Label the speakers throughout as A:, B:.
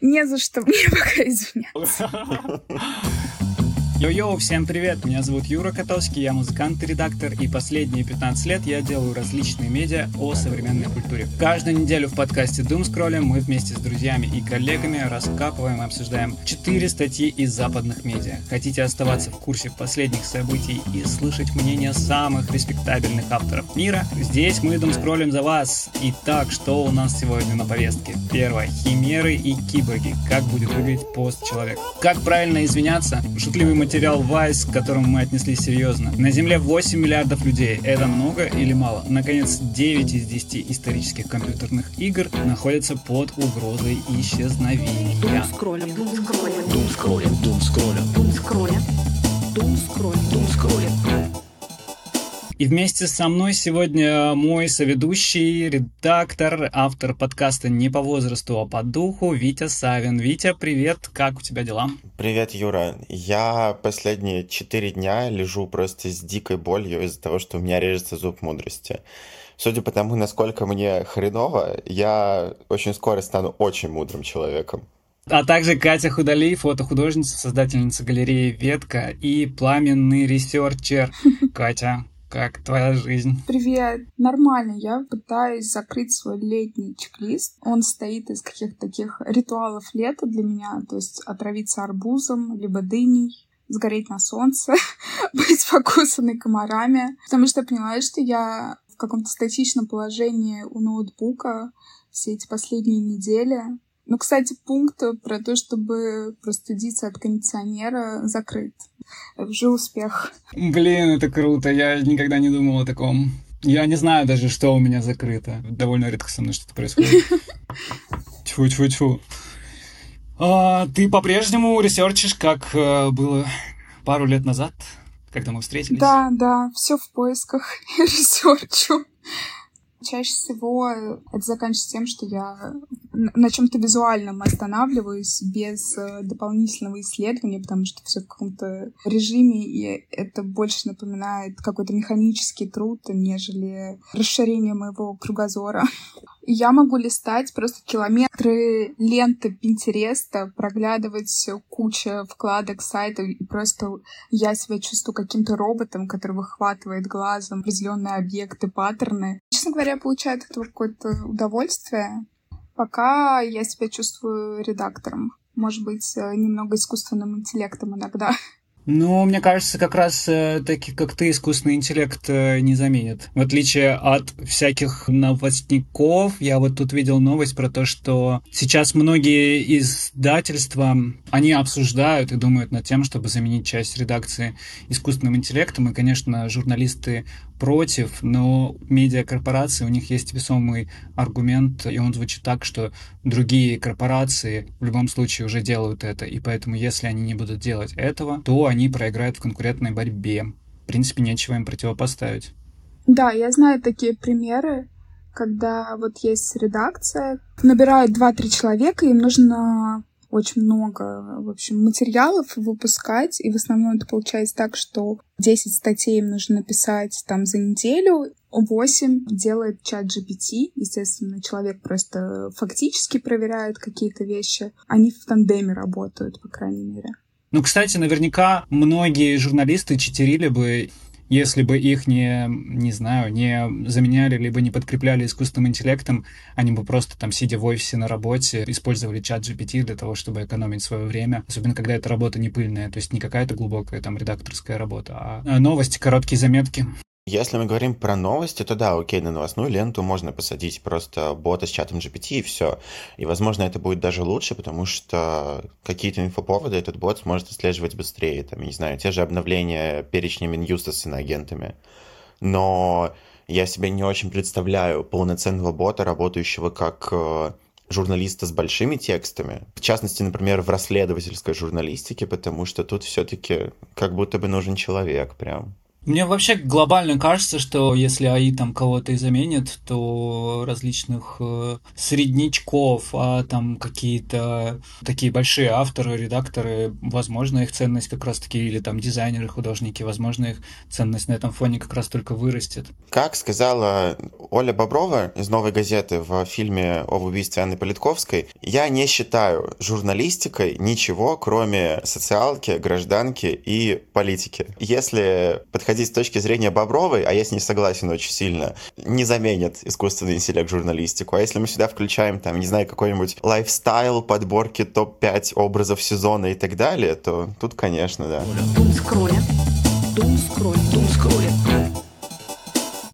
A: Не за что мне пока извиняться.
B: Йо-йо, всем привет! Меня зовут Юра Котовский, я музыкант и редактор, и последние 15 лет я делаю различные медиа о современной культуре. Каждую неделю в подкасте Doom Scrolling мы вместе с друзьями и коллегами раскапываем и обсуждаем 4 статьи из западных медиа. Хотите оставаться в курсе последних событий и слышать мнения самых респектабельных авторов мира? Здесь мы Doom Scrolling за вас. Итак, что у нас сегодня на повестке? Первое. Химеры и киборги. Как будет выглядеть пост человека? Как правильно извиняться? Шутливый материал Vice, к которому мы отнеслись серьезно. На Земле 8 миллиардов людей. Это много или мало? Наконец, 9 из 10 исторических компьютерных игр находятся под угрозой исчезновения.
C: Думскроллинг. Думскроллинг. Думскроллинг. Думскроллинг. Думскроллинг. Думскроллинг. Думскроллинг.
B: И вместе со мной сегодня мой соведущий, редактор, автор подкаста «Не по возрасту, а по духу» Витя Савин. Витя, привет, как у тебя дела?
D: Привет, Юра. Я последние четыре дня лежу просто с дикой болью из-за того, что у меня режется зуб мудрости. Судя по тому, насколько мне хреново, я очень скоро стану очень мудрым человеком.
B: А также Катя Худалей, фотохудожница, создательница галереи «Ветка» и пламенный researcher. Катя, как твоя жизнь?
A: Привет. Нормально. Я пытаюсь закрыть свой летний чек-лист. Он состоит из каких-то таких ритуалов лета для меня. То есть отравиться арбузом, либо дыней, сгореть на солнце, быть покусанной комарами. Потому что я понимаю, что я в каком-то статичном положении у ноутбука все эти последние недели. Ну, кстати, пункт про то, чтобы простудиться от кондиционера закрыт. Уже успех.
B: Блин, это круто. Я никогда не думал о таком. Я не знаю даже, что у меня закрыто. Довольно редко со мной что-то происходит. Тьфу-тьфу-тьфу. А, ты по-прежнему ресерчишь, как э, было пару лет назад, когда мы встретились?
A: Да, да, все в поисках ресерчу. Чаще всего это заканчивается тем, что я на чем-то визуальном останавливаюсь без э, дополнительного исследования, потому что все в каком-то режиме, и это больше напоминает какой-то механический труд, нежели расширение моего кругозора. Я могу листать просто километры ленты Пинтереста, проглядывать кучу вкладок сайтов, и просто я себя чувствую каким-то роботом, который выхватывает глазом определенные объекты, паттерны. Честно говоря, получаю от этого какое-то удовольствие. Пока я себя чувствую редактором. Может быть, э, немного искусственным интеллектом иногда.
B: Ну, мне кажется, как раз э, как ты, искусственный интеллект э, не заменит. В отличие от всяких новостников, я вот тут видел новость про то, что сейчас многие издательства, они обсуждают и думают над тем, чтобы заменить часть редакции искусственным интеллектом. И, конечно, журналисты против, но медиакорпорации, у них есть весомый аргумент, и он звучит так, что другие корпорации в любом случае уже делают это, и поэтому если они не будут делать этого, то они проиграют в конкурентной борьбе. В принципе, нечего им противопоставить.
A: Да, я знаю такие примеры, когда вот есть редакция, набирают 2-3 человека, им нужно очень много, в общем, материалов выпускать, и в основном это получается так, что 10 статей им нужно написать там за неделю, 8 делает чат GPT. Естественно, человек просто фактически проверяет какие-то вещи. Они в тандеме работают, по крайней мере.
B: Ну, кстати, наверняка многие журналисты читерили бы если бы их не, не знаю, не заменяли, либо не подкрепляли искусственным интеллектом, они бы просто там, сидя в офисе на работе, использовали чат GPT для того, чтобы экономить свое время, особенно когда эта работа не пыльная, то есть не какая-то глубокая там редакторская работа, а новости, короткие заметки.
D: Если мы говорим про новости, то да, окей, на новостную ленту можно посадить просто бота с чатом GPT и все. И, возможно, это будет даже лучше, потому что какие-то инфоповоды этот бот сможет отслеживать быстрее. Там, не знаю, те же обновления перечня Минюста с иноагентами. Но я себе не очень представляю полноценного бота, работающего как э, журналиста с большими текстами. В частности, например, в расследовательской журналистике, потому что тут все-таки как будто бы нужен человек прям.
B: Мне вообще глобально кажется, что если АИ там кого-то и заменит, то различных э, среднячков, а там какие-то такие большие авторы, редакторы, возможно, их ценность как раз-таки, или там дизайнеры, художники, возможно, их ценность на этом фоне как раз только вырастет.
D: Как сказала Оля Боброва из «Новой газеты» в фильме об убийстве Анны Политковской, я не считаю журналистикой ничего, кроме социалки, гражданки и политики. Если подходить подходить с точки зрения Бобровой, а я с ней согласен очень сильно, не заменит искусственный интеллект журналистику. А если мы сюда включаем, там, не знаю, какой-нибудь лайфстайл, подборки топ-5 образов сезона и так далее, то тут, конечно, да. Дум скролля. Дум скролля. Дум скролля.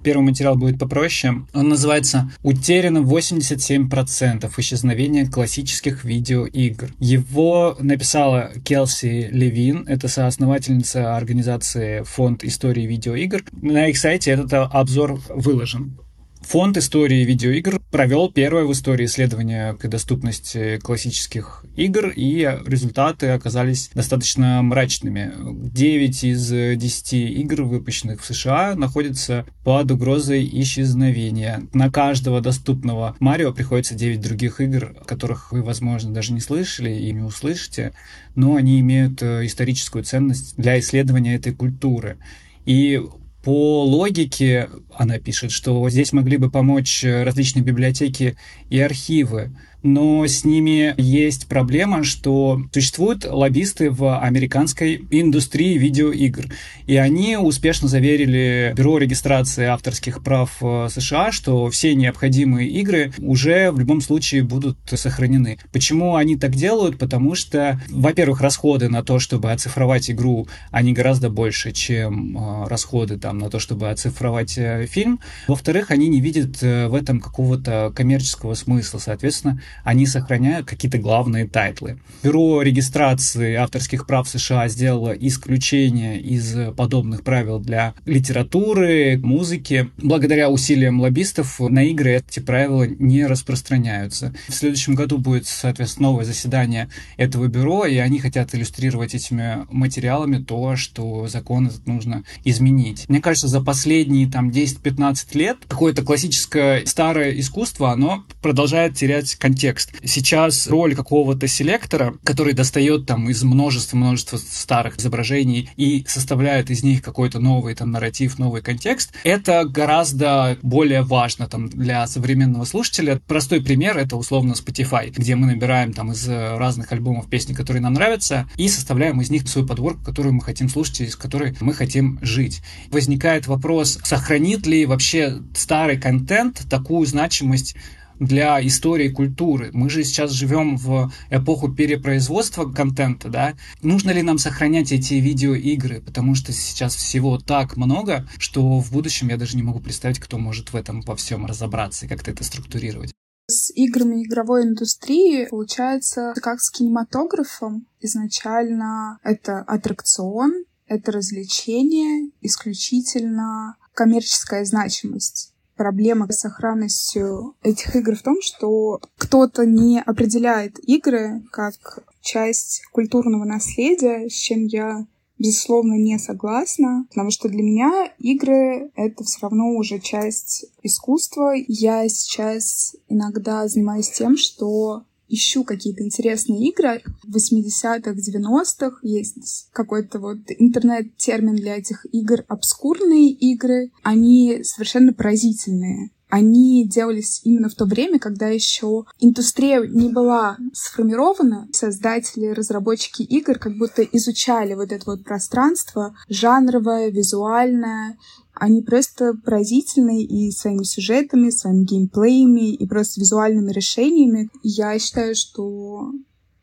B: Первый материал будет попроще. Он называется «Утеряно 87% исчезновения классических видеоигр». Его написала Келси Левин, это соосновательница организации Фонд истории видеоигр. На их сайте этот обзор выложен. Фонд истории видеоигр провел первое в истории исследование доступности классических игр, и результаты оказались достаточно мрачными. 9 из 10 игр, выпущенных в США, находятся под угрозой исчезновения. На каждого доступного Марио приходится 9 других игр, которых вы, возможно, даже не слышали и не услышите, но они имеют э, историческую ценность для исследования этой культуры. И по логике она пишет, что здесь могли бы помочь различные библиотеки и архивы но с ними есть проблема, что существуют лоббисты в американской индустрии видеоигр. И они успешно заверили Бюро регистрации авторских прав э, США, что все необходимые игры уже в любом случае будут сохранены. Почему они так делают? Потому что, во-первых, расходы на то, чтобы оцифровать игру, они гораздо больше, чем э, расходы там, на то, чтобы оцифровать э, фильм. Во-вторых, они не видят в этом какого-то коммерческого смысла. Соответственно, они сохраняют какие-то главные тайтлы. Бюро регистрации авторских прав США сделало исключение из подобных правил для литературы, музыки. Благодаря усилиям лоббистов на игры эти правила не распространяются. В следующем году будет, соответственно, новое заседание этого бюро, и они хотят иллюстрировать этими материалами то, что закон этот нужно изменить. Мне кажется, за последние там 10-15 лет какое-то классическое старое искусство, оно продолжает терять контекст контекст. Сейчас роль какого-то селектора, который достает там из множества-множества старых изображений и составляет из них какой-то новый там нарратив, новый контекст, это гораздо более важно там для современного слушателя. Простой пример — это условно Spotify, где мы набираем там из разных альбомов песни, которые нам нравятся, и составляем из них свою подборку, которую мы хотим слушать, из которой мы хотим жить. Возникает вопрос, сохранит ли вообще старый контент такую значимость для истории культуры. Мы же сейчас живем в эпоху перепроизводства контента, да? Нужно ли нам сохранять эти видеоигры? Потому что сейчас всего так много, что в будущем я даже не могу представить, кто может в этом во всем разобраться и как-то это структурировать.
A: С играми игровой индустрии получается как с кинематографом. Изначально это аттракцион, это развлечение, исключительно коммерческая значимость проблема с сохранностью этих игр в том, что кто-то не определяет игры как часть культурного наследия, с чем я безусловно, не согласна, потому что для меня игры — это все равно уже часть искусства. Я сейчас иногда занимаюсь тем, что ищу какие-то интересные игры. В 80-х, 90-х есть какой-то вот интернет-термин для этих игр — обскурные игры. Они совершенно поразительные. Они делались именно в то время, когда еще индустрия не была сформирована. Создатели, разработчики игр как будто изучали вот это вот пространство жанровое, визуальное, они просто поразительны и своими сюжетами, своими геймплеями, и просто визуальными решениями. Я считаю, что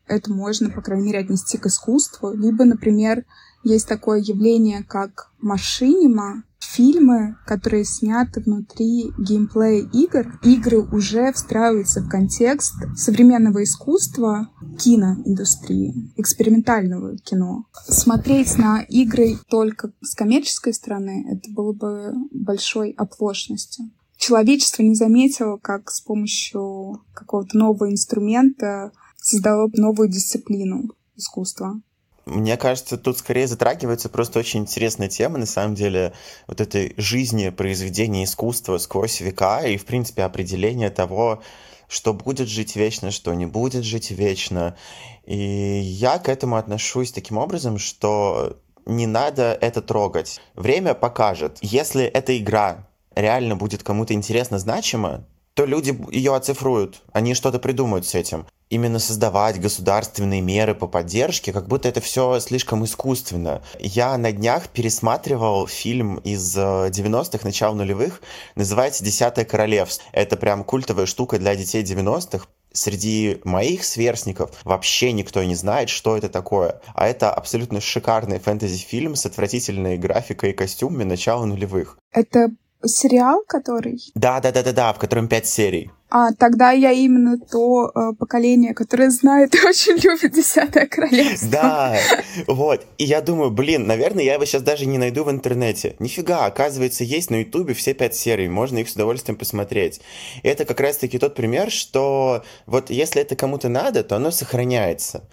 A: это можно, по крайней мере, отнести к искусству. Либо, например, есть такое явление, как машинима, фильмы, которые сняты внутри геймплея игр. Игры уже встраиваются в контекст современного искусства, киноиндустрии, экспериментального кино. Смотреть на игры только с коммерческой стороны, это было бы большой оплошностью. Человечество не заметило, как с помощью какого-то нового инструмента создало новую дисциплину искусства.
D: Мне кажется, тут скорее затрагивается просто очень интересная тема, на самом деле, вот этой жизни произведения искусства сквозь века и, в принципе, определение того, что будет жить вечно, что не будет жить вечно. И я к этому отношусь таким образом, что не надо это трогать. Время покажет. Если эта игра реально будет кому-то интересно, значимо, то люди ее оцифруют, они что-то придумают с этим. Именно создавать государственные меры по поддержке, как будто это все слишком искусственно. Я на днях пересматривал фильм из 90-х, э, начала нулевых, называется «Десятое королевство». Это прям культовая штука для детей 90-х. Среди моих сверстников вообще никто не знает, что это такое. А это абсолютно шикарный фэнтези-фильм с отвратительной графикой и костюмами начала нулевых.
A: Это сериал, который?
D: Да, да, да, да, да, в котором пять серий.
A: А, тогда я именно то э, поколение, которое знает и очень любит Десятое Королевство.
D: Да, вот. И я думаю, блин, наверное, я его сейчас даже не найду в интернете. Нифига, оказывается, есть на Ютубе все пять серий, можно их с удовольствием посмотреть. И это как раз-таки тот пример, что вот если это кому-то надо, то оно сохраняется.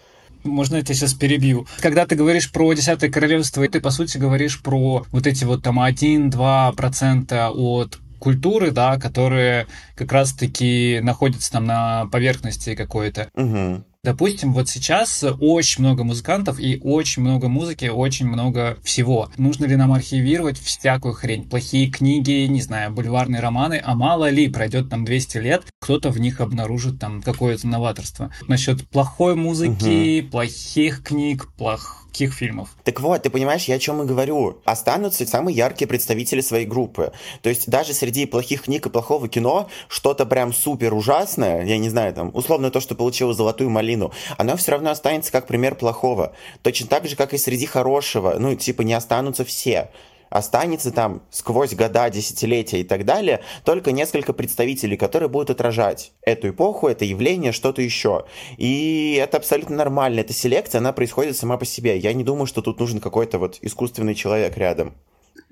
B: Можно я тебя сейчас перебью? Когда ты говоришь про Десятое Королевство, ты, по сути, говоришь про вот эти вот там 1-2% от культуры, да, которые как раз-таки находятся там на поверхности какой-то.
D: Угу.
B: Допустим, вот сейчас очень много музыкантов и очень много музыки, очень много всего. Нужно ли нам архивировать всякую хрень? Плохие книги, не знаю, бульварные романы, а мало ли, пройдет там 200 лет, кто-то в них обнаружит там какое-то новаторство. Насчет плохой музыки, угу. плохих книг, плохих каких фильмов.
D: Так вот, ты понимаешь, я о чем и говорю. Останутся самые яркие представители своей группы. То есть даже среди плохих книг и плохого кино что-то прям супер ужасное, я не знаю, там, условно то, что получило золотую малину, оно все равно останется как пример плохого. Точно так же, как и среди хорошего. Ну, типа, не останутся все останется там сквозь года, десятилетия и так далее только несколько представителей, которые будут отражать эту эпоху, это явление, что-то еще. И это абсолютно нормально. Эта селекция, она происходит сама по себе. Я не думаю, что тут нужен какой-то вот искусственный человек рядом.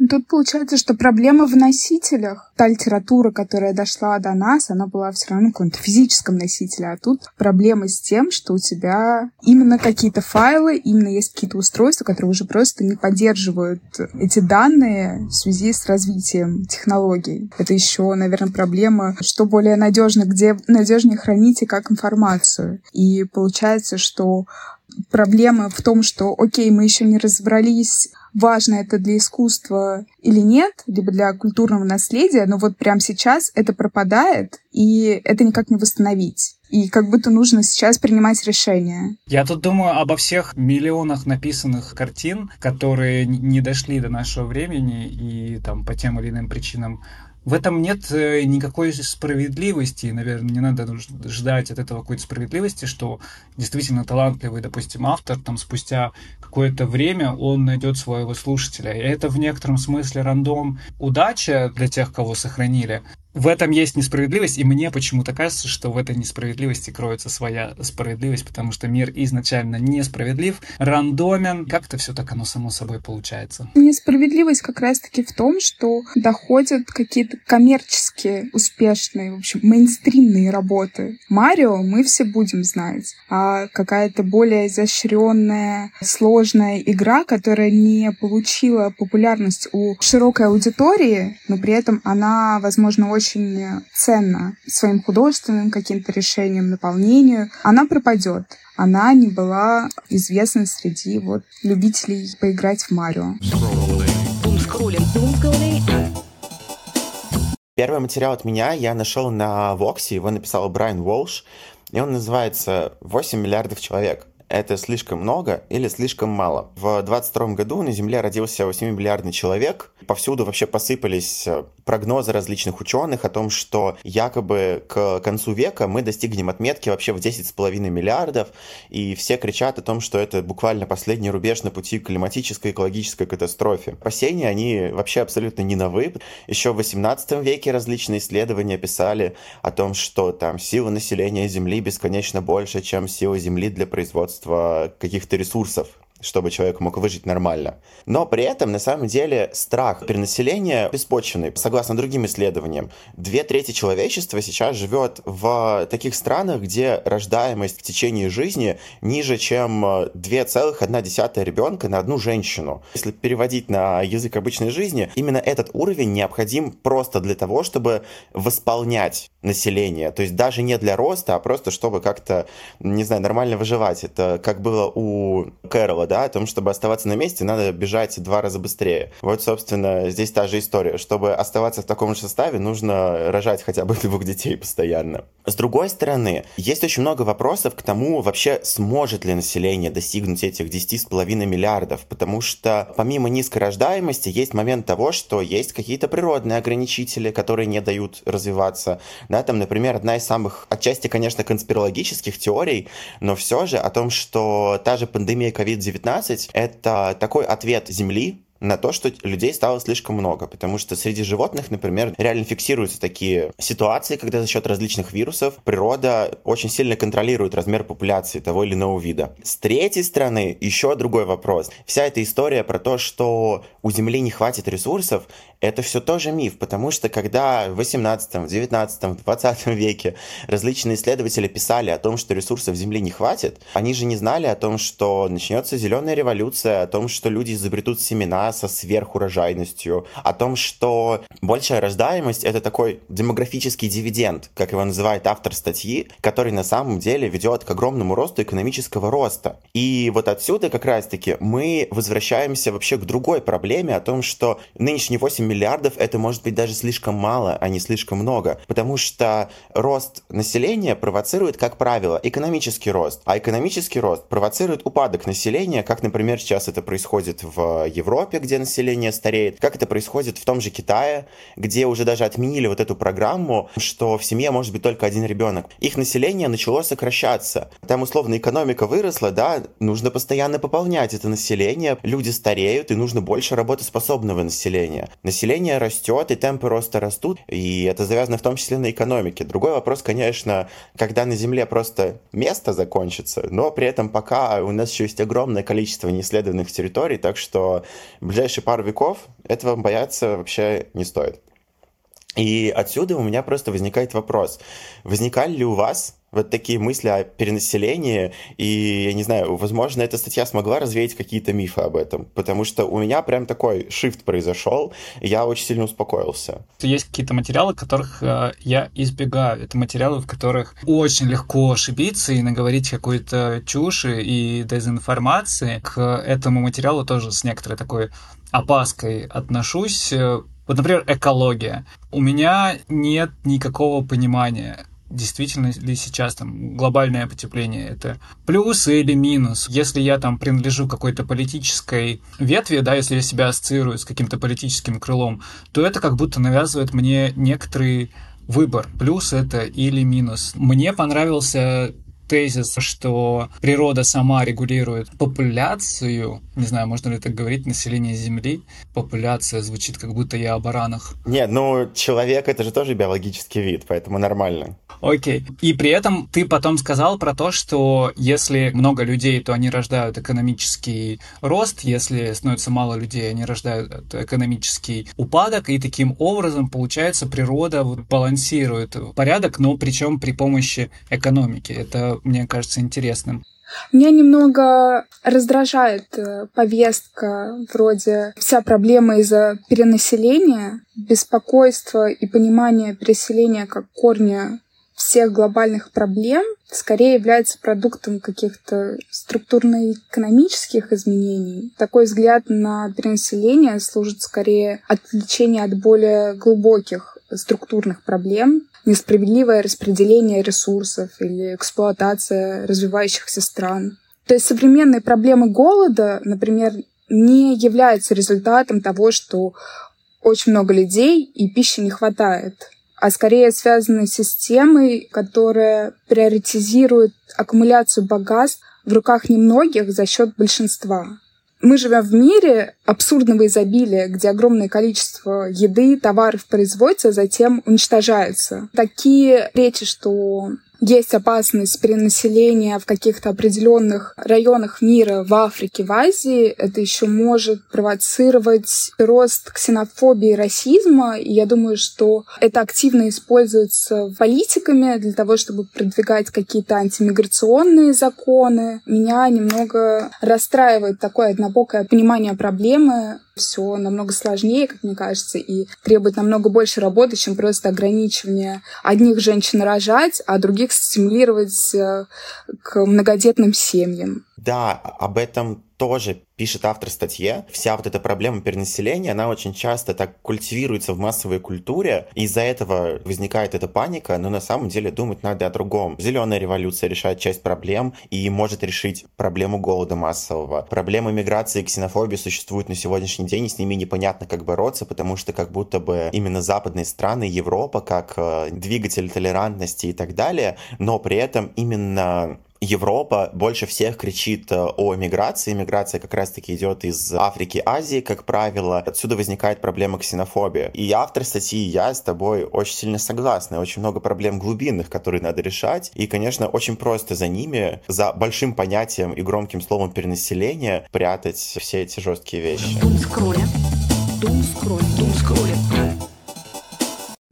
A: Тут получается, что проблема в носителях. Та литература, которая дошла до нас, она была все равно в каком-то физическом носителе. А тут проблема с тем, что у тебя именно какие-то файлы, именно есть какие-то устройства, которые уже просто не поддерживают эти данные в связи с развитием технологий. Это еще, наверное, проблема, что более надежно, где надежнее хранить и как информацию. И получается, что проблема в том, что, окей, мы еще не разобрались важно это для искусства или нет, либо для культурного наследия, но вот прямо сейчас это пропадает, и это никак не восстановить. И как будто нужно сейчас принимать решение.
B: Я тут думаю обо всех миллионах написанных картин, которые не дошли до нашего времени и там по тем или иным причинам в этом нет э, никакой справедливости. Наверное, не надо ждать от этого какой-то справедливости, что действительно талантливый, допустим, автор, там спустя какое-то время он найдет своего слушателя. И это в некотором смысле рандом удача для тех, кого сохранили в этом есть несправедливость, и мне почему-то кажется, что в этой несправедливости кроется своя справедливость, потому что мир изначально несправедлив, рандомен, как-то все так оно само собой получается.
A: Несправедливость как раз-таки в том, что доходят какие-то коммерческие, успешные, в общем, мейнстримные работы. Марио мы все будем знать, а какая-то более изощренная, сложная игра, которая не получила популярность у широкой аудитории, но при этом она, возможно, очень очень ценна своим художественным каким-то решением, наполнению, она пропадет. Она не была известна среди вот любителей поиграть в Марио.
D: Первый материал от меня я нашел на Воксе, его написал Брайан Волш, и он называется «8 миллиардов человек» это слишком много или слишком мало. В 22 году на Земле родился 8-миллиардный человек. Повсюду вообще посыпались э, прогнозы различных ученых о том, что якобы к концу века мы достигнем отметки вообще в 10,5 миллиардов, и все кричат о том, что это буквально последний рубеж на пути к климатической экологической катастрофе. Опасения, они вообще абсолютно не новы. Еще в 18 веке различные исследования писали о том, что там сила населения Земли бесконечно больше, чем сила Земли для производства производства каких-то ресурсов чтобы человек мог выжить нормально. Но при этом, на самом деле, страх перенаселения беспочвенный. Согласно другим исследованиям, две трети человечества сейчас живет в таких странах, где рождаемость в течение жизни ниже, чем 2,1 ребенка на одну женщину. Если переводить на язык обычной жизни, именно этот уровень необходим просто для того, чтобы восполнять население. То есть даже не для роста, а просто чтобы как-то, не знаю, нормально выживать. Это как было у Кэрола, да, о том, чтобы оставаться на месте, надо бежать два раза быстрее. Вот, собственно, здесь та же история. Чтобы оставаться в таком же составе, нужно рожать хотя бы двух детей постоянно. С другой стороны, есть очень много вопросов к тому, вообще сможет ли население достигнуть этих 10,5 миллиардов, потому что помимо низкой рождаемости есть момент того, что есть какие-то природные ограничители, которые не дают развиваться. Да, там, например, одна из самых, отчасти, конечно, конспирологических теорий, но все же о том, что та же пандемия COVID-19 — это такой ответ Земли на то, что людей стало слишком много, потому что среди животных, например, реально фиксируются такие ситуации, когда за счет различных вирусов природа очень сильно контролирует размер популяции того или иного вида. С третьей стороны, еще другой вопрос. Вся эта история про то, что у Земли не хватит ресурсов, это все тоже миф, потому что когда в 18, 19, 20 веке различные исследователи писали о том, что ресурсов Земли не хватит, они же не знали о том, что начнется зеленая революция, о том, что люди изобретут семена со сверхурожайностью, о том, что большая рождаемость — это такой демографический дивиденд, как его называет автор статьи, который на самом деле ведет к огромному росту экономического роста. И вот отсюда как раз-таки мы возвращаемся вообще к другой проблеме о том, что нынешние 8 миллиардов это может быть даже слишком мало, а не слишком много. Потому что рост населения провоцирует, как правило, экономический рост. А экономический рост провоцирует упадок населения, как, например, сейчас это происходит в Европе, где население стареет, как это происходит в том же Китае, где уже даже отменили вот эту программу, что в семье может быть только один ребенок. Их население начало сокращаться. Там условно экономика выросла, да, нужно постоянно пополнять это население, люди стареют, и нужно больше работоспособного населения население растет, и темпы роста растут, и это завязано в том числе на экономике. Другой вопрос, конечно, когда на Земле просто место закончится, но при этом пока у нас еще есть огромное количество неисследованных территорий, так что ближайшие пару веков этого бояться вообще не стоит. И отсюда у меня просто возникает вопрос. Возникали ли у вас вот такие мысли о перенаселении, и, я не знаю, возможно, эта статья смогла развеять какие-то мифы об этом, потому что у меня прям такой шифт произошел, и я очень сильно успокоился.
B: Есть какие-то материалы, которых э, я избегаю. Это материалы, в которых очень легко ошибиться и наговорить какой-то чуши и дезинформации. К этому материалу тоже с некоторой такой опаской отношусь. Вот, например, экология. У меня нет никакого понимания, действительно ли сейчас там глобальное потепление это плюс или минус. Если я там принадлежу какой-то политической ветви, да, если я себя ассоциирую с каким-то политическим крылом, то это как будто навязывает мне некоторый выбор, плюс это или минус. Мне понравился тезис, что природа сама регулирует популяцию, не знаю, можно ли так говорить, население Земли. Популяция звучит, как будто я о баранах.
D: Нет, ну человек это же тоже биологический вид, поэтому нормально.
B: Окей. И при этом ты потом сказал про то, что если много людей, то они рождают экономический рост, если становится мало людей, они рождают экономический упадок, и таким образом, получается, природа балансирует порядок, но причем при помощи экономики. Это мне кажется интересным.
A: Меня немного раздражает э, повестка вроде «вся проблема из-за перенаселения», беспокойство и понимание переселения как корня всех глобальных проблем скорее является продуктом каких-то структурно-экономических изменений. Такой взгляд на перенаселение служит скорее отвлечение от более глубоких структурных проблем, несправедливое распределение ресурсов или эксплуатация развивающихся стран. То есть современные проблемы голода, например, не являются результатом того, что очень много людей и пищи не хватает, а скорее связаны с системой, которая приоритизирует аккумуляцию богатств в руках немногих за счет большинства. Мы живем в мире абсурдного изобилия, где огромное количество еды, товаров производится, а затем уничтожается. Такие речи, что есть опасность перенаселения в каких-то определенных районах мира, в Африке, в Азии, это еще может провоцировать рост ксенофобии и расизма. И я думаю, что это активно используется политиками для того, чтобы продвигать какие-то антимиграционные законы. Меня немного расстраивает такое однобокое понимание проблемы все намного сложнее, как мне кажется, и требует намного больше работы, чем просто ограничивание одних женщин рожать, а других стимулировать э, к многодетным семьям.
D: Да, об этом тоже пишет автор статьи. Вся вот эта проблема перенаселения, она очень часто так культивируется в массовой культуре, из-за этого возникает эта паника, но на самом деле думать надо о другом. Зеленая революция решает часть проблем и может решить проблему голода массового. Проблемы миграции и ксенофобии существуют на сегодняшний день, и с ними непонятно, как бороться, потому что как будто бы именно западные страны, Европа, как э, двигатель толерантности и так далее, но при этом именно Европа больше всех кричит э, о миграции. Миграция как раз-таки идет из Африки, Азии, как правило. Отсюда возникает проблема ксенофобии. И автор статьи, я с тобой очень сильно согласна. Очень много проблем глубинных, которые надо решать. И, конечно, очень просто за ними, за большим понятием и громким словом перенаселения прятать все эти жесткие вещи.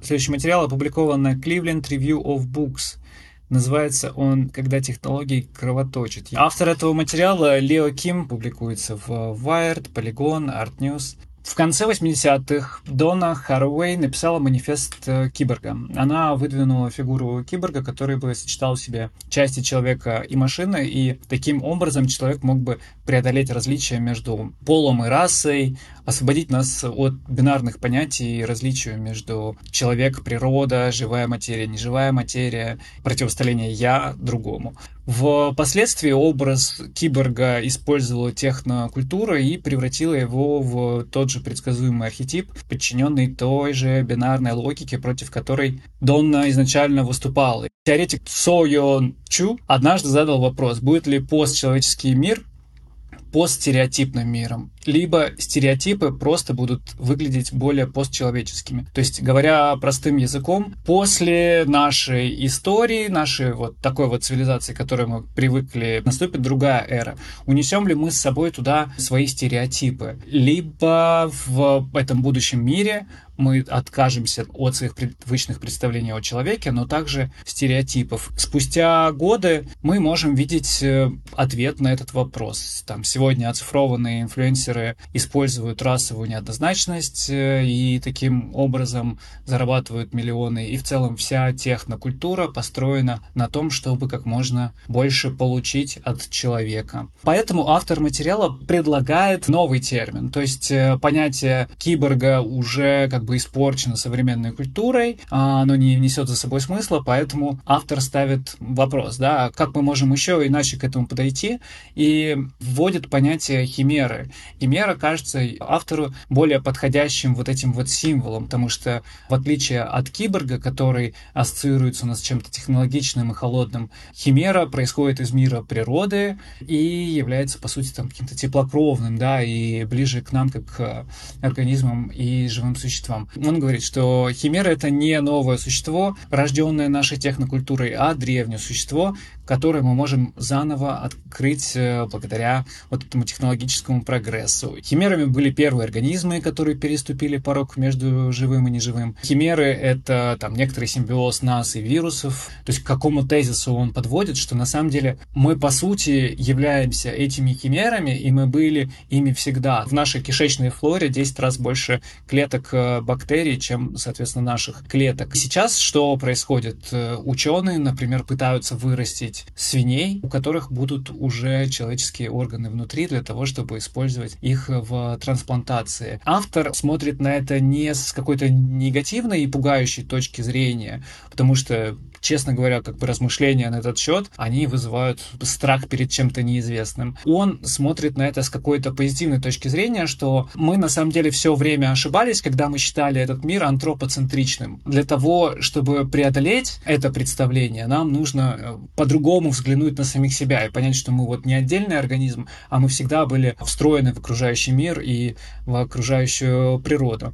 B: Следующий материал опубликован на Cleveland Review of Books – Называется он «Когда технологии кровоточат». Автор этого материала Лео Ким публикуется в Wired, Polygon, Art News. В конце 80-х Дона Харуэй написала манифест э, киборга. Она выдвинула фигуру киборга, который бы сочетал в себе части человека и машины, и таким образом человек мог бы преодолеть различия между полом и расой, освободить нас от бинарных понятий и различия между человек, природа, живая материя, неживая материя, противостояние «я» другому. Впоследствии образ киборга использовала технокультура и превратила его в тот же предсказуемый архетип, подчиненный той же бинарной логике, против которой Донна изначально выступала. Теоретик Со Йон Чу однажды задал вопрос, будет ли постчеловеческий мир постстереотипным миром, либо стереотипы просто будут выглядеть более постчеловеческими. То есть, говоря простым языком, после нашей истории, нашей вот такой вот цивилизации, к которой мы привыкли, наступит другая эра. Унесем ли мы с собой туда свои стереотипы? Либо в этом будущем мире мы откажемся от своих привычных представлений о человеке, но также стереотипов. Спустя годы мы можем видеть э, ответ на этот вопрос. Там сегодня оцифрованные инфлюенсеры используют расовую неоднозначность э, и таким образом зарабатывают миллионы. И в целом вся технокультура построена на том, чтобы как можно больше получить от человека. Поэтому автор материала предлагает новый термин. То есть э, понятие киборга уже как бы испорчено современной культурой, а оно не несет за собой смысла, поэтому автор ставит вопрос, да, как мы можем еще иначе к этому подойти, и вводит понятие химеры. Химера кажется автору более подходящим вот этим вот символом, потому что в отличие от киборга, который ассоциируется у нас с чем-то технологичным и холодным, химера происходит из мира природы и является, по сути, там каким-то теплокровным, да, и ближе к нам, как к организмам и живым существам исламом. Он говорит, что химера — это не новое существо, рожденное нашей технокультурой, а древнее существо, которое мы можем заново открыть э, благодаря вот этому технологическому прогрессу. Химерами были первые организмы, которые переступили порог между живым и неживым. Химеры — это там некоторый симбиоз нас и вирусов. То есть к какому тезису он подводит, что на самом деле мы, по сути, являемся этими химерами, и мы были ими всегда. В нашей кишечной флоре 10 раз больше клеток э, бактерий, чем, соответственно, наших клеток. Сейчас что происходит? Э, ученые, например, пытаются вырастить свиней, у которых будут уже человеческие органы внутри для того, чтобы использовать их в трансплантации. Автор смотрит на это не с какой-то негативной и пугающей точки зрения, потому что честно говоря, как бы размышления на этот счет, они вызывают страх перед чем-то неизвестным. Он смотрит на это с какой-то позитивной точки зрения, что мы на самом деле все время ошибались, когда мы считали этот мир антропоцентричным. Для того, чтобы преодолеть это представление, нам нужно э, по-другому взглянуть на самих себя и понять, что мы вот не отдельный организм, а мы всегда были встроены в окружающий мир и в окружающую природу.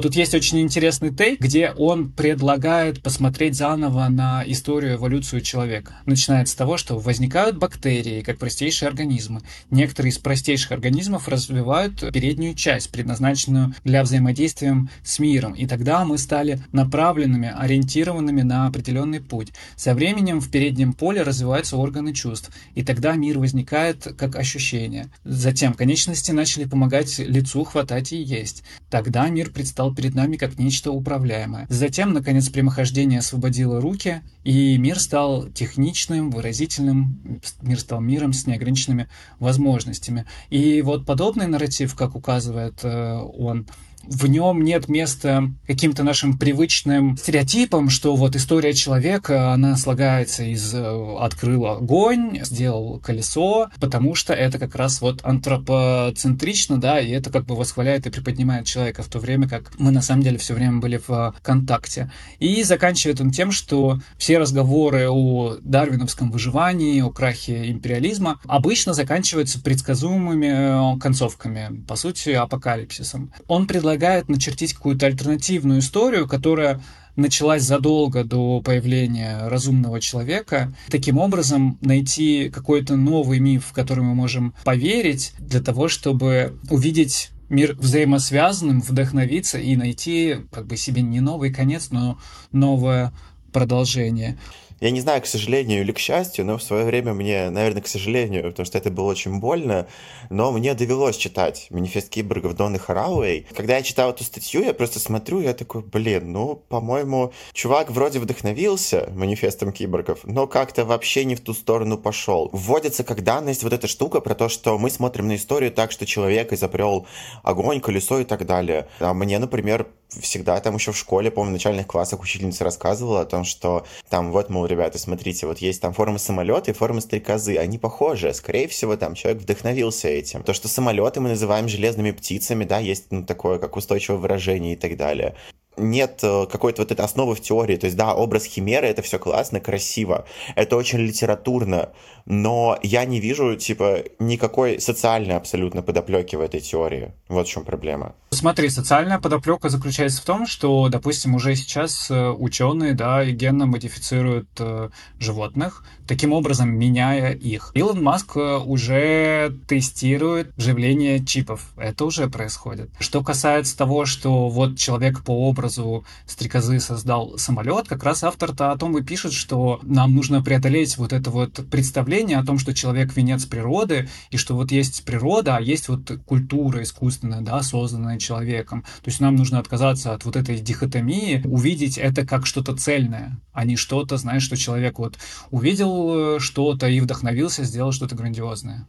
B: Тут есть очень интересный тейк, где он предлагает посмотреть заново на историю эволюцию человека. Начинается с того, что возникают бактерии, как простейшие организмы. Некоторые из простейших организмов развивают переднюю часть, предназначенную для взаимодействия с миром. И тогда мы стали направленными, ориентированными на определенный путь. Со временем в переднем поле развиваются органы чувств, и тогда мир возникает как ощущение. Затем конечности начали помогать лицу хватать и есть. Тогда мир предстал перед нами как нечто управляемое. Затем, наконец, прямохождение освободило руки, и мир стал техничным, выразительным, мир стал миром с неограниченными возможностями. И вот подобный нарратив, как указывает э, он, в нем нет места каким-то нашим привычным стереотипам, что вот история человека, она слагается из э, открыл огонь, сделал колесо, потому что это как раз вот антропоцентрично, да, и это как бы восхваляет и приподнимает человека, в то время как мы на самом деле все время были в контакте. И заканчивает он тем, что все разговоры о дарвиновском выживании, о крахе империализма обычно заканчиваются предсказуемыми э, концовками, по сути, апокалипсисом. Он предлагает предлагает начертить какую-то альтернативную историю, которая началась задолго до появления разумного человека. Таким образом, найти какой-то новый миф, в который мы можем поверить, для того, чтобы увидеть мир взаимосвязанным, вдохновиться и найти как бы себе не новый конец, но новое продолжение.
D: Я не знаю, к сожалению или к счастью, но в свое время мне, наверное, к сожалению, потому что это было очень больно, но мне довелось читать «Манифест киборгов» Донны Харауэй. Когда я читал эту статью, я просто смотрю, я такой, блин, ну, по-моему, чувак вроде вдохновился «Манифестом киборгов», но как-то вообще не в ту сторону пошел. Вводится как данность вот эта штука про то, что мы смотрим на историю так, что человек изобрел огонь, колесо и так далее. А мне, например, всегда там еще в школе, помню, в начальных классах учительница рассказывала о том, что там вот, мол, ребята, смотрите, вот есть там форма самолета и форма стрекозы, они похожи, скорее всего, там человек вдохновился этим. То, что самолеты мы называем железными птицами, да, есть ну, такое, как устойчивое выражение и так далее нет э, какой-то вот этой основы в теории. То есть, да, образ химеры — это все классно, красиво. Это очень литературно. Но я не вижу, типа, никакой социальной абсолютно подоплеки в этой теории. Вот в чем проблема.
B: Смотри, социальная подоплека заключается в том, что, допустим, уже сейчас э, ученые, да, генно модифицируют э, животных, таким образом меняя их. Илон Маск уже тестирует вживление чипов. Это уже происходит. Что касается того, что вот человек по образу образу стрекозы создал самолет, как раз автор-то о том и пишет, что нам нужно преодолеть вот это вот представление о том, что человек венец природы, и что вот есть природа, а есть вот культура искусственная, да, созданная человеком. То есть нам нужно отказаться от вот этой дихотомии, увидеть это как что-то цельное, а не что-то, знаешь, что человек вот увидел э, что-то и вдохновился, сделал что-то грандиозное.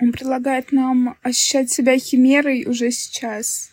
A: Он предлагает нам ощущать себя химерой уже сейчас.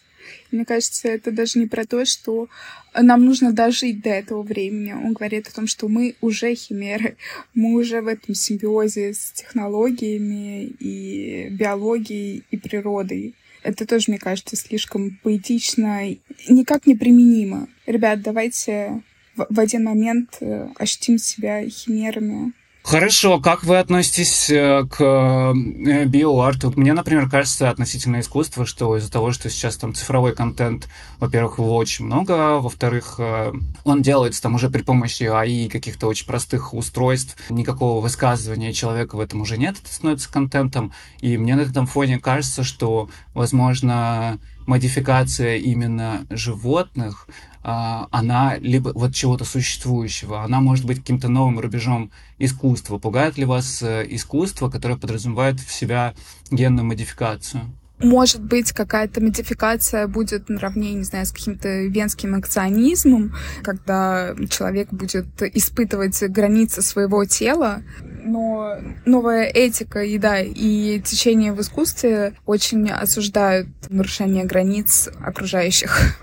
A: Мне кажется, это даже не про то, что нам нужно дожить до этого времени. Он говорит о том, что мы уже химеры, мы уже в этом симбиозе с технологиями и биологией и природой. Это тоже, мне кажется, слишком поэтично, никак не применимо. Ребят, давайте в один момент э, ощутим себя химерами,
B: Хорошо, как вы относитесь э, к э, биоарту? Мне, например, кажется относительно искусства, что из-за того, что сейчас там цифровой контент, во-первых, его очень много, во-вторых, э, он делается там уже при помощи АИ каких-то очень простых устройств, никакого высказывания человека в этом уже нет, это становится контентом, и мне на этом фоне кажется, что, возможно, модификация именно животных, она либо вот чего-то существующего, она может быть каким-то новым рубежом искусства. Пугает ли вас э, искусство, которое подразумевает в себя генную модификацию?
A: Может быть, какая-то модификация будет наравне, не знаю, с каким-то венским акционизмом, когда человек будет испытывать границы своего тела, но новая этика и да, и течение в искусстве очень осуждают нарушение границ окружающих.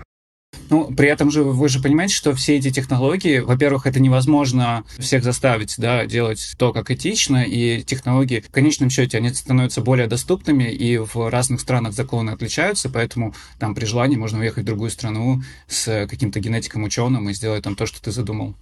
B: Ну, при этом же вы же понимаете, что все эти технологии, во-первых, это невозможно всех заставить, да, делать то, как этично, и технологии в конечном счете они становятся более доступными, и в разных странах законы отличаются, поэтому там при желании можно уехать в другую страну с каким-то генетиком ученым и сделать там то, что ты задумал.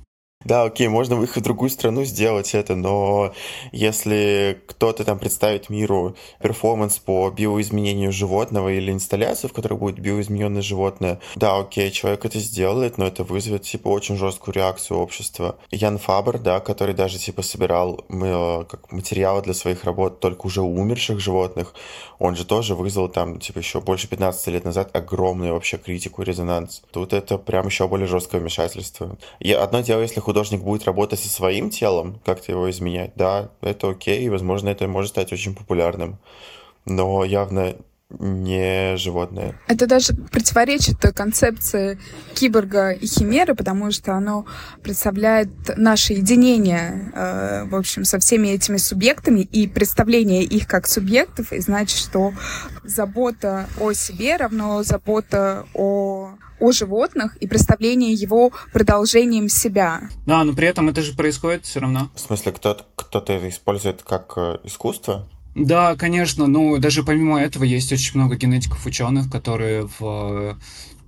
D: Да, окей, можно выехать в другую страну сделать это, но если кто-то там представит миру перформанс по биоизменению животного или инсталляцию, в которой будет биоизмененное животное, да, окей, человек это сделает, но это вызовет, типа, очень жесткую реакцию общества. Ян Фабер, да, который даже, типа, собирал э, как материалы для своих работ только уже умерших животных, он же тоже вызвал там, типа, еще больше 15 лет назад огромную вообще критику резонанс. Тут это прям еще более жесткое вмешательство. И одно дело, если художник будет работать со своим телом, как-то его изменять, да, это окей, возможно, это может стать очень популярным. Но явно не животное.
A: Это даже противоречит концепции киборга и химеры, потому что оно представляет наше единение, э, в общем, со всеми этими субъектами и представление их как субъектов, и значит, что забота о себе равно забота о о животных и представление его продолжением себя.
B: Да, но при этом это же происходит все равно.
D: В смысле, кто-то кто это использует как э, искусство?
B: Да, конечно, но даже помимо этого есть очень много генетиков ученых, которые в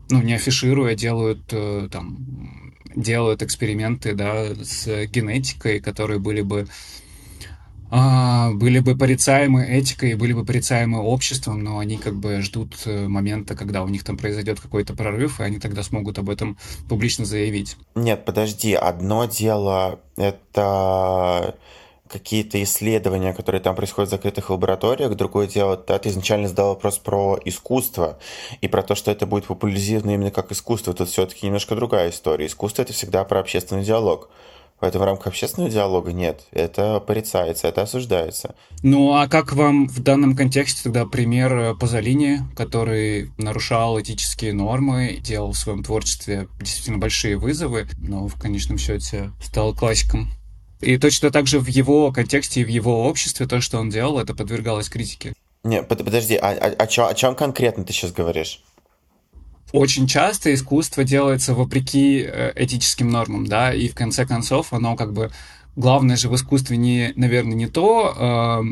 B: ну, не афишируя, делают э, там делают эксперименты, да, с генетикой, которые были бы а, были бы порицаемы этикой были бы порицаемы обществом, но они как бы ждут э, момента, когда у них там произойдет какой-то прорыв, и они тогда смогут об этом публично заявить.
D: Нет, подожди, одно дело это какие-то исследования, которые там происходят в закрытых лабораториях. Другое дело, да, ты изначально задал вопрос про искусство и про то, что это будет популяризировано именно как искусство. Тут все-таки немножко другая история. Искусство — это всегда про общественный диалог. Поэтому в рамках общественного диалога нет. Это порицается, это осуждается.
B: Ну, а как вам в данном контексте тогда пример Пазолини, который нарушал этические нормы, делал в своем творчестве действительно большие вызовы, но в конечном счете стал классиком? И точно так же в его контексте и в его обществе то, что он делал, это подвергалось критике.
D: Не, подожди, а, а, о, чем, о чем конкретно ты сейчас говоришь?
B: Очень часто искусство делается вопреки э, этическим нормам, да, и в конце концов оно как бы главное же в искусстве не, наверное, не то, э,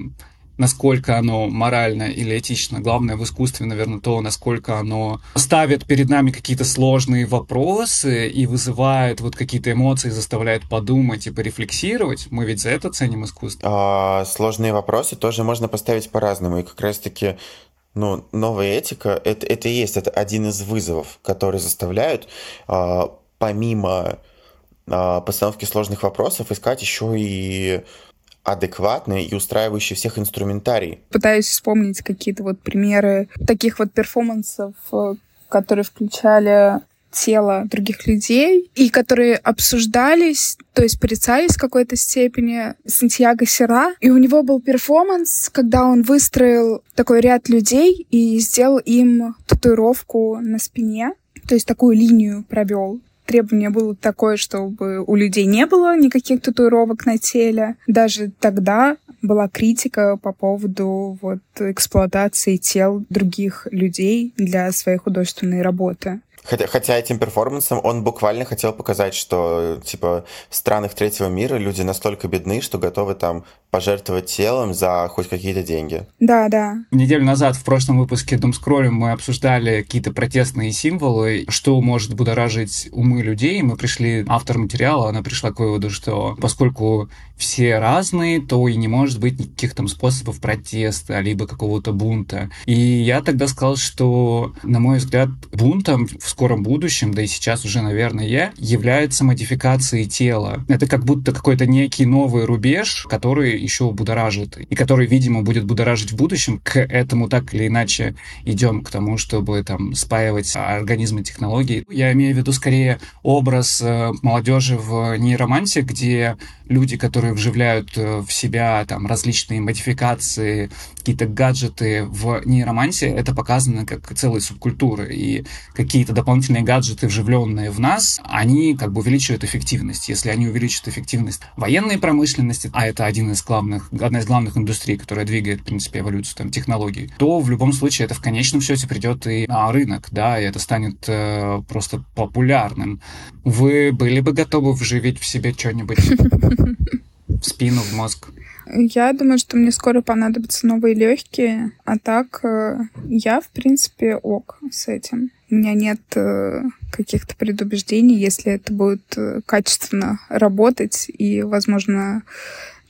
B: насколько оно морально или этично. Главное в искусстве, наверное, то, насколько оно ставит перед нами какие-то сложные вопросы и вызывает вот какие-то эмоции, заставляет подумать и порефлексировать. Мы ведь за это ценим искусство.
D: А, сложные вопросы тоже можно поставить по-разному. И как раз-таки ну, новая этика это, это и есть это один из вызовов, которые заставляют а, помимо а, постановки сложных вопросов искать еще и адекватный и устраивающий всех инструментарий.
A: Пытаюсь вспомнить какие-то вот примеры таких вот перформансов, э, которые включали тело других людей и которые обсуждались, то есть порицались в какой-то степени Сантьяго Сера. И у него был перформанс, когда он выстроил такой ряд людей и сделал им татуировку на спине, то есть такую линию провел требование было такое, чтобы у людей не было никаких татуировок на теле. Даже тогда была критика по поводу вот эксплуатации тел других людей для своей художественной работы.
D: Хотя, хотя этим перформансом он буквально хотел показать, что типа в странах третьего мира люди настолько бедны, что готовы там пожертвовать телом за хоть какие-то деньги.
A: Да, да.
B: Неделю назад в прошлом выпуске Думскроллем мы обсуждали какие-то протестные символы, что может будоражить умы людей. Мы пришли, автор материала, она пришла к выводу, что поскольку все разные, то и не может быть никаких там способов протеста, либо какого-то бунта. И я тогда сказал, что, на мой взгляд, бунтом в скором будущем, да и сейчас уже, наверное, является модификацией тела. Это как будто какой-то некий новый рубеж, который еще будоражит, и который, видимо, будет будоражить в будущем. К этому так или иначе идем, к тому, чтобы там спаивать организмы технологий. Я имею в виду скорее образ э, молодежи в нейроманте, где люди, которые вживляют э, в себя там различные модификации, какие-то гаджеты в нейроманте, это показано как целые субкультуры. И какие-то дополнительные гаджеты, вживленные в нас, они как бы увеличивают эффективность. Если они увеличат эффективность военной промышленности, а это один из главных, одна из главных индустрий, которая двигает, в принципе, эволюцию там, технологий, то в любом случае это в конечном счете придет и на рынок, да, и это станет э, просто популярным. Вы были бы готовы вживить в себе что-нибудь в спину, в мозг?
A: Я думаю, что мне скоро понадобятся новые легкие, а так э, я, в принципе, ок с этим. У меня нет э, каких-то предубеждений, если это будет э, качественно работать и, возможно,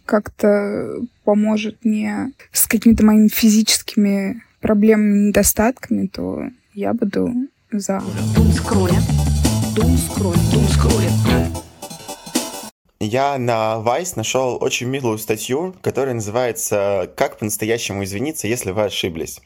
A: как-то поможет мне с какими-то моими физическими проблемами, недостатками, то я буду за.
D: Я на Vice нашел очень милую статью, которая называется «Как по-настоящему извиниться, если вы ошиблись».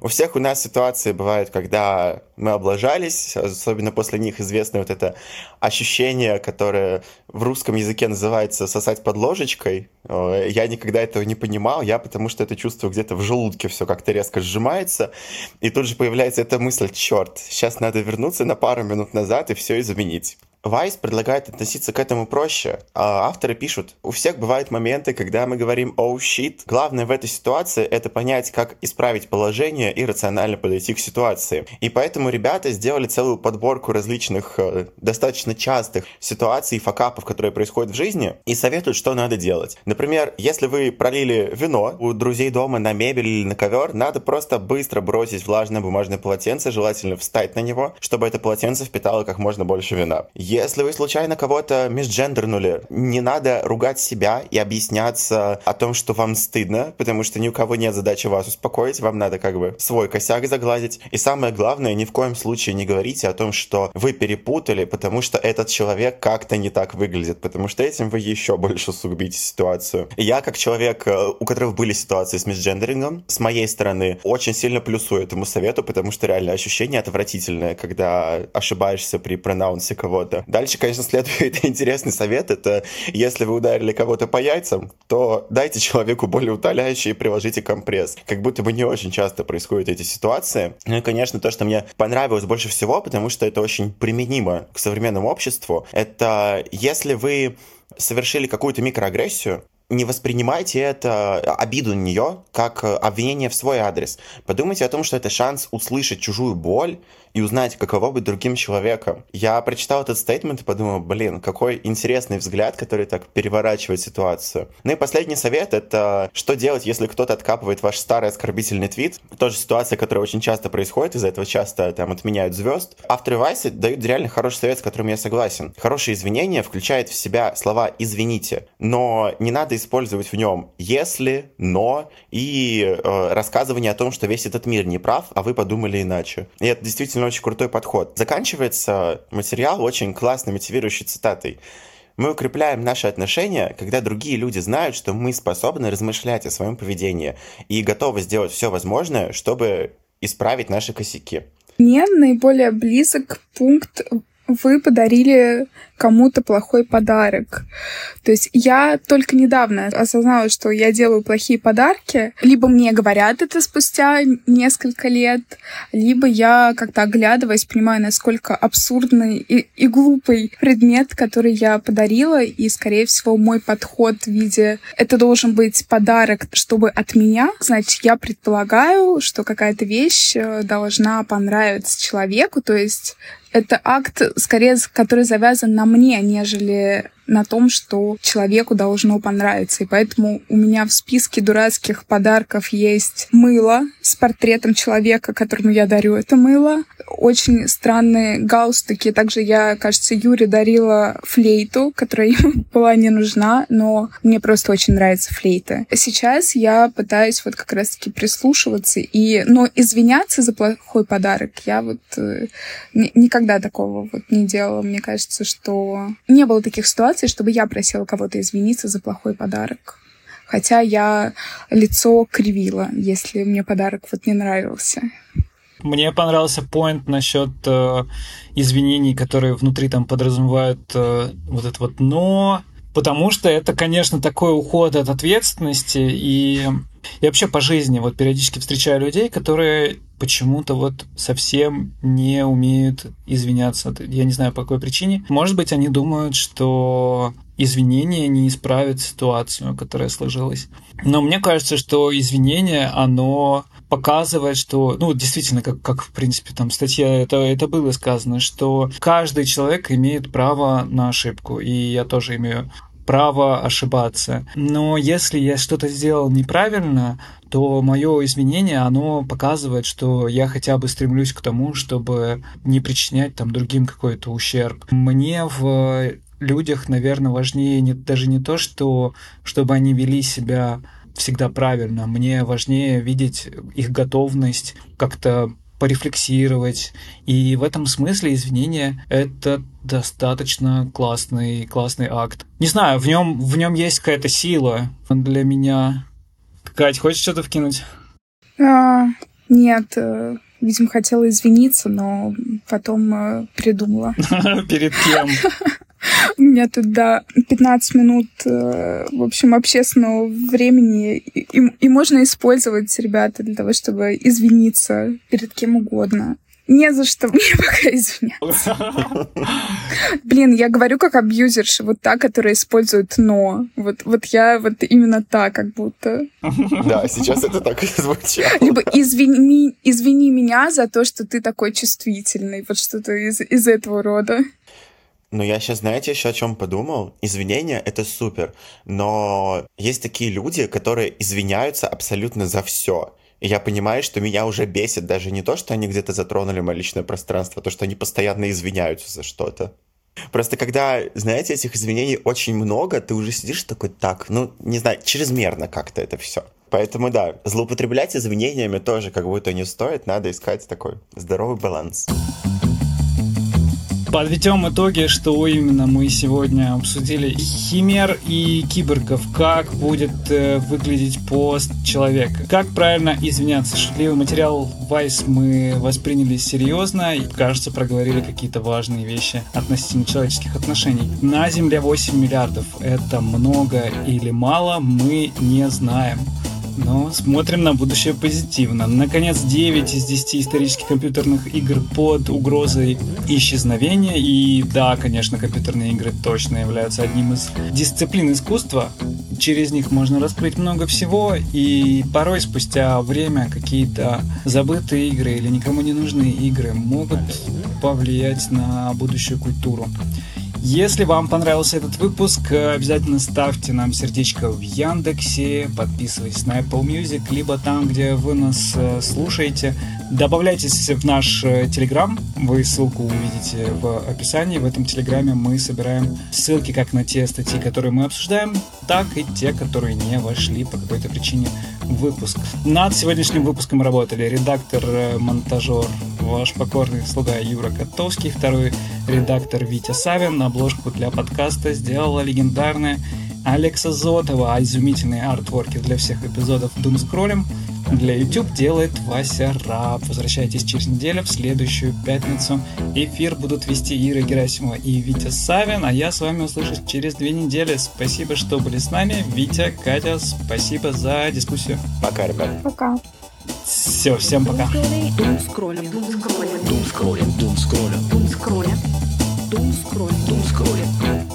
D: У всех у нас ситуации бывают, когда мы облажались, особенно после них известно вот это ощущение, которое в русском языке называется «сосать под ложечкой». Я никогда этого не понимал, я потому что это чувство где-то в желудке все как-то резко сжимается, и тут же появляется эта мысль «черт, сейчас надо вернуться на пару минут назад и все изменить». Вайс предлагает относиться к этому проще. А авторы пишут, у всех бывают моменты, когда мы говорим «oh shit». Главное в этой ситуации — это понять, как исправить положение и рационально подойти к ситуации. И поэтому ребята сделали целую подборку различных э, достаточно частых ситуаций и факапов, которые происходят в жизни, и советуют, что надо делать. Например, если вы пролили вино у друзей дома на мебель или на ковер, надо просто быстро бросить влажное бумажное полотенце, желательно встать на него, чтобы это полотенце впитало как можно больше вина. Если вы случайно кого-то межджендернули, не надо ругать себя и объясняться о том, что вам стыдно, потому что ни у кого нет задачи вас успокоить, вам надо как бы свой косяк загладить. И самое главное, ни в коем случае не говорите о том, что вы перепутали, потому что этот человек как-то не так выглядит, потому что этим вы еще больше усугубите ситуацию. Я, как человек, э, у которого были ситуации с мисджендерингом, с моей стороны, очень сильно плюсую этому совету, потому что реально ощущение отвратительное, когда ошибаешься при пронаунсе кого-то. Дальше, конечно, следует интересный совет. Это если вы ударили кого-то по яйцам, то дайте человеку более утоляющий и приложите компресс. Как будто бы не очень часто происходят эти ситуации. Ну и, конечно, то, что мне понравилось больше всего, потому что это очень применимо к современному обществу, это если вы совершили какую-то микроагрессию, не воспринимайте это, обиду на нее, как обвинение в свой адрес. Подумайте о том, что это шанс услышать чужую боль и узнать, каково быть другим человеком. Я прочитал этот стейтмент и подумал, блин, какой интересный взгляд, который так переворачивает ситуацию. Ну и последний совет — это что делать, если кто-то откапывает ваш старый оскорбительный твит. Тоже ситуация, которая очень часто происходит, из-за этого часто там отменяют звезд. Авторы Вайса дают реально хороший совет, с которым я согласен. Хорошее извинение включает в себя слова «извините», но не надо использовать в нем «если», «но» и э, рассказывание о том, что весь этот мир не прав, а вы подумали иначе. И это действительно очень крутой подход. Заканчивается материал очень классной мотивирующей цитатой. Мы укрепляем наши отношения, когда другие люди знают, что мы способны размышлять о своем поведении и готовы сделать все возможное, чтобы исправить наши косяки.
A: Мне наиболее близок пункт вы подарили кому-то плохой подарок. То есть я только недавно осознала, что я делаю плохие подарки. Либо мне говорят это спустя несколько лет, либо я как-то оглядываясь понимаю, насколько абсурдный и, и глупый предмет, который я подарила, и, скорее всего, мой подход в виде «это должен быть подарок, чтобы от меня», значит, я предполагаю, что какая-то вещь э, должна понравиться человеку, то есть это акт, скорее, который завязан на мне, нежели на том, что человеку должно понравиться. И поэтому у меня в списке дурацких подарков есть мыло с портретом человека, которому я дарю это мыло. Очень странные галстуки. Также я, кажется, Юре дарила флейту, которая ему была не нужна, но мне просто очень нравится флейта. Сейчас я пытаюсь вот как раз-таки прислушиваться и, но извиняться за плохой подарок я вот э, никогда такого вот не делала. Мне кажется, что не было таких ситуаций, ситуации, чтобы я просила кого-то извиниться за плохой подарок. Хотя я лицо кривила, если мне подарок вот не нравился.
B: Мне понравился поинт насчет э, извинений, которые внутри там подразумевают э, вот это вот но, потому что это, конечно, такой уход от ответственности и я вообще по жизни вот периодически встречаю людей, которые почему-то вот совсем не умеют извиняться. Я не знаю по какой причине. Может быть, они думают, что извинения не исправят ситуацию, которая сложилась. Но мне кажется, что извинение, оно показывает, что, ну, действительно, как, как в принципе, там статья, это, это было сказано, что каждый человек имеет право на ошибку, и я тоже имею право ошибаться. Но если я что-то сделал неправильно, то мое извинение, оно показывает, что я хотя бы стремлюсь к тому, чтобы не причинять там другим какой-то ущерб. Мне в людях, наверное, важнее не, даже не то, что чтобы они вели себя всегда правильно. Мне важнее видеть их готовность как-то порефлексировать. И в этом смысле извинения — это достаточно классный, классный акт. Не знаю, в нем, в нем есть какая-то сила для меня. Кать, хочешь что-то вкинуть?
A: А, нет, э, видимо, хотела извиниться, но потом э, придумала.
B: Перед кем?
A: У меня тут, да, 15 минут, э, в общем, общественного времени, и, и можно использовать, ребята, для того, чтобы извиниться перед кем угодно. Не за что мне пока извиняться. Блин, я говорю как абьюзерша, вот та, которая использует «но». Вот, вот я вот именно так, как будто.
D: Да, сейчас это так и звучало.
A: Либо извини, извини меня за то, что ты такой чувствительный. Вот что-то из, из этого рода.
D: Ну, я сейчас, знаете, еще о чем подумал? Извинения — это супер, но есть такие люди, которые извиняются абсолютно за все. И я понимаю, что меня уже бесит даже не то, что они где-то затронули мое личное пространство, а то, что они постоянно извиняются за что-то. Просто когда, знаете, этих извинений очень много, ты уже сидишь такой, так, ну, не знаю, чрезмерно как-то это все. Поэтому, да, злоупотреблять извинениями тоже как будто не стоит, надо искать такой здоровый баланс.
B: Подведем итоги, что именно мы сегодня обсудили. Химер и киборгов. Как будет э, выглядеть пост человека. Как правильно извиняться. Шутливый материал Vice мы восприняли серьезно и, кажется, проговорили какие-то важные вещи относительно человеческих отношений. На Земле 8 миллиардов. Это много или мало, мы не знаем но смотрим на будущее позитивно. Наконец, 9 из 10 исторических компьютерных игр под угрозой исчезновения. И да, конечно, компьютерные игры точно являются одним из дисциплин искусства. Через них можно раскрыть много всего, и порой спустя время какие-то забытые игры или никому не нужные игры могут повлиять на будущую культуру. Если вам понравился этот выпуск, обязательно ставьте нам сердечко в Яндексе, подписывайтесь на Apple Music, либо там, где вы нас э, слушаете. Добавляйтесь в наш Телеграм, вы ссылку увидите в описании. В этом Телеграме мы собираем ссылки как на те статьи, которые мы обсуждаем, так и те, которые не вошли по какой-то причине в выпуск. Над сегодняшним выпуском работали редактор, э, монтажер, ваш покорный слуга Юра Котовский, второй редактор Витя Савин. Обложку для подкаста сделала легендарная Алекса Зотова, а изумительные артворки для всех эпизодов Doom Scrolling для YouTube делает Вася Раб. Возвращайтесь через неделю в следующую пятницу. Эфир будут вести Ира Герасимова и Витя Савин, а я с вами услышусь через две недели. Спасибо, что были с нами. Витя, Катя, спасибо за дискуссию.
D: Пока, ребят.
A: Пока.
B: Все, всем пока.
C: Дум скроллим. Дум скроллим. Дум скроллим. Дум скроллим. Дум скроллим. Дум скроллим.